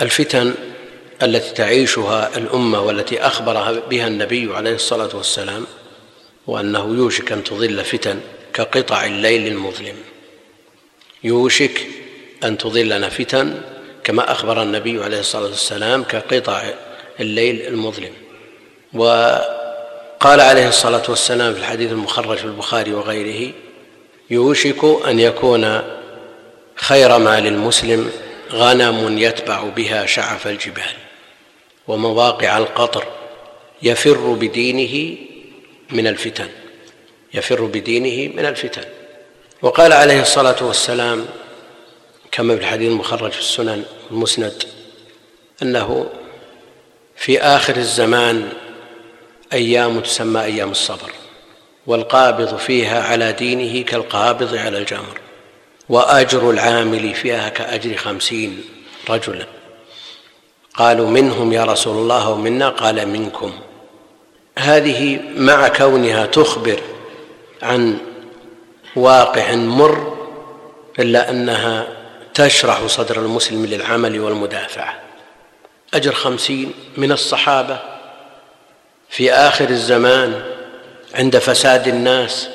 الفتن التي تعيشها الأمة والتي اخبر بها النبي عليه الصلاة والسلام وأنه يوشك أن تضل فتن كقطع الليل المظلم. يوشك أن تضلنا فتن كما أخبر النبي عليه الصلاة والسلام كقطع الليل المظلم. وقال عليه الصلاة والسلام في الحديث المخرج في البخاري وغيره يوشك أن يكون خير ما للمسلم غنم يتبع بها شعف الجبال ومواقع القطر يفر بدينه من الفتن يفر بدينه من الفتن. وقال عليه الصلاة والسلام كما في الحديث المخرج في السنن المسند أنه في آخر الزمان أيام تسمى أيام الصبر والقابض فيها على دينه كالقابض على الجمر. وأجر العامل فيها كأجر خمسين رجلا. قالوا منهم يا رسول الله ومنا؟ قال منكم. هذه مع كونها تخبر عن واقع مر إلا أنها تشرح صدر المسلم للعمل والمدافعة. أجر خمسين من الصحابة في آخر الزمان عند فساد الناس.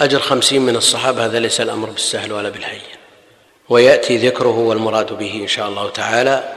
أجر خمسين من الصحابة هذا ليس الأمر بالسهل ولا بالهين. ويأتي ذكره والمراد به إن شاء الله تعالى.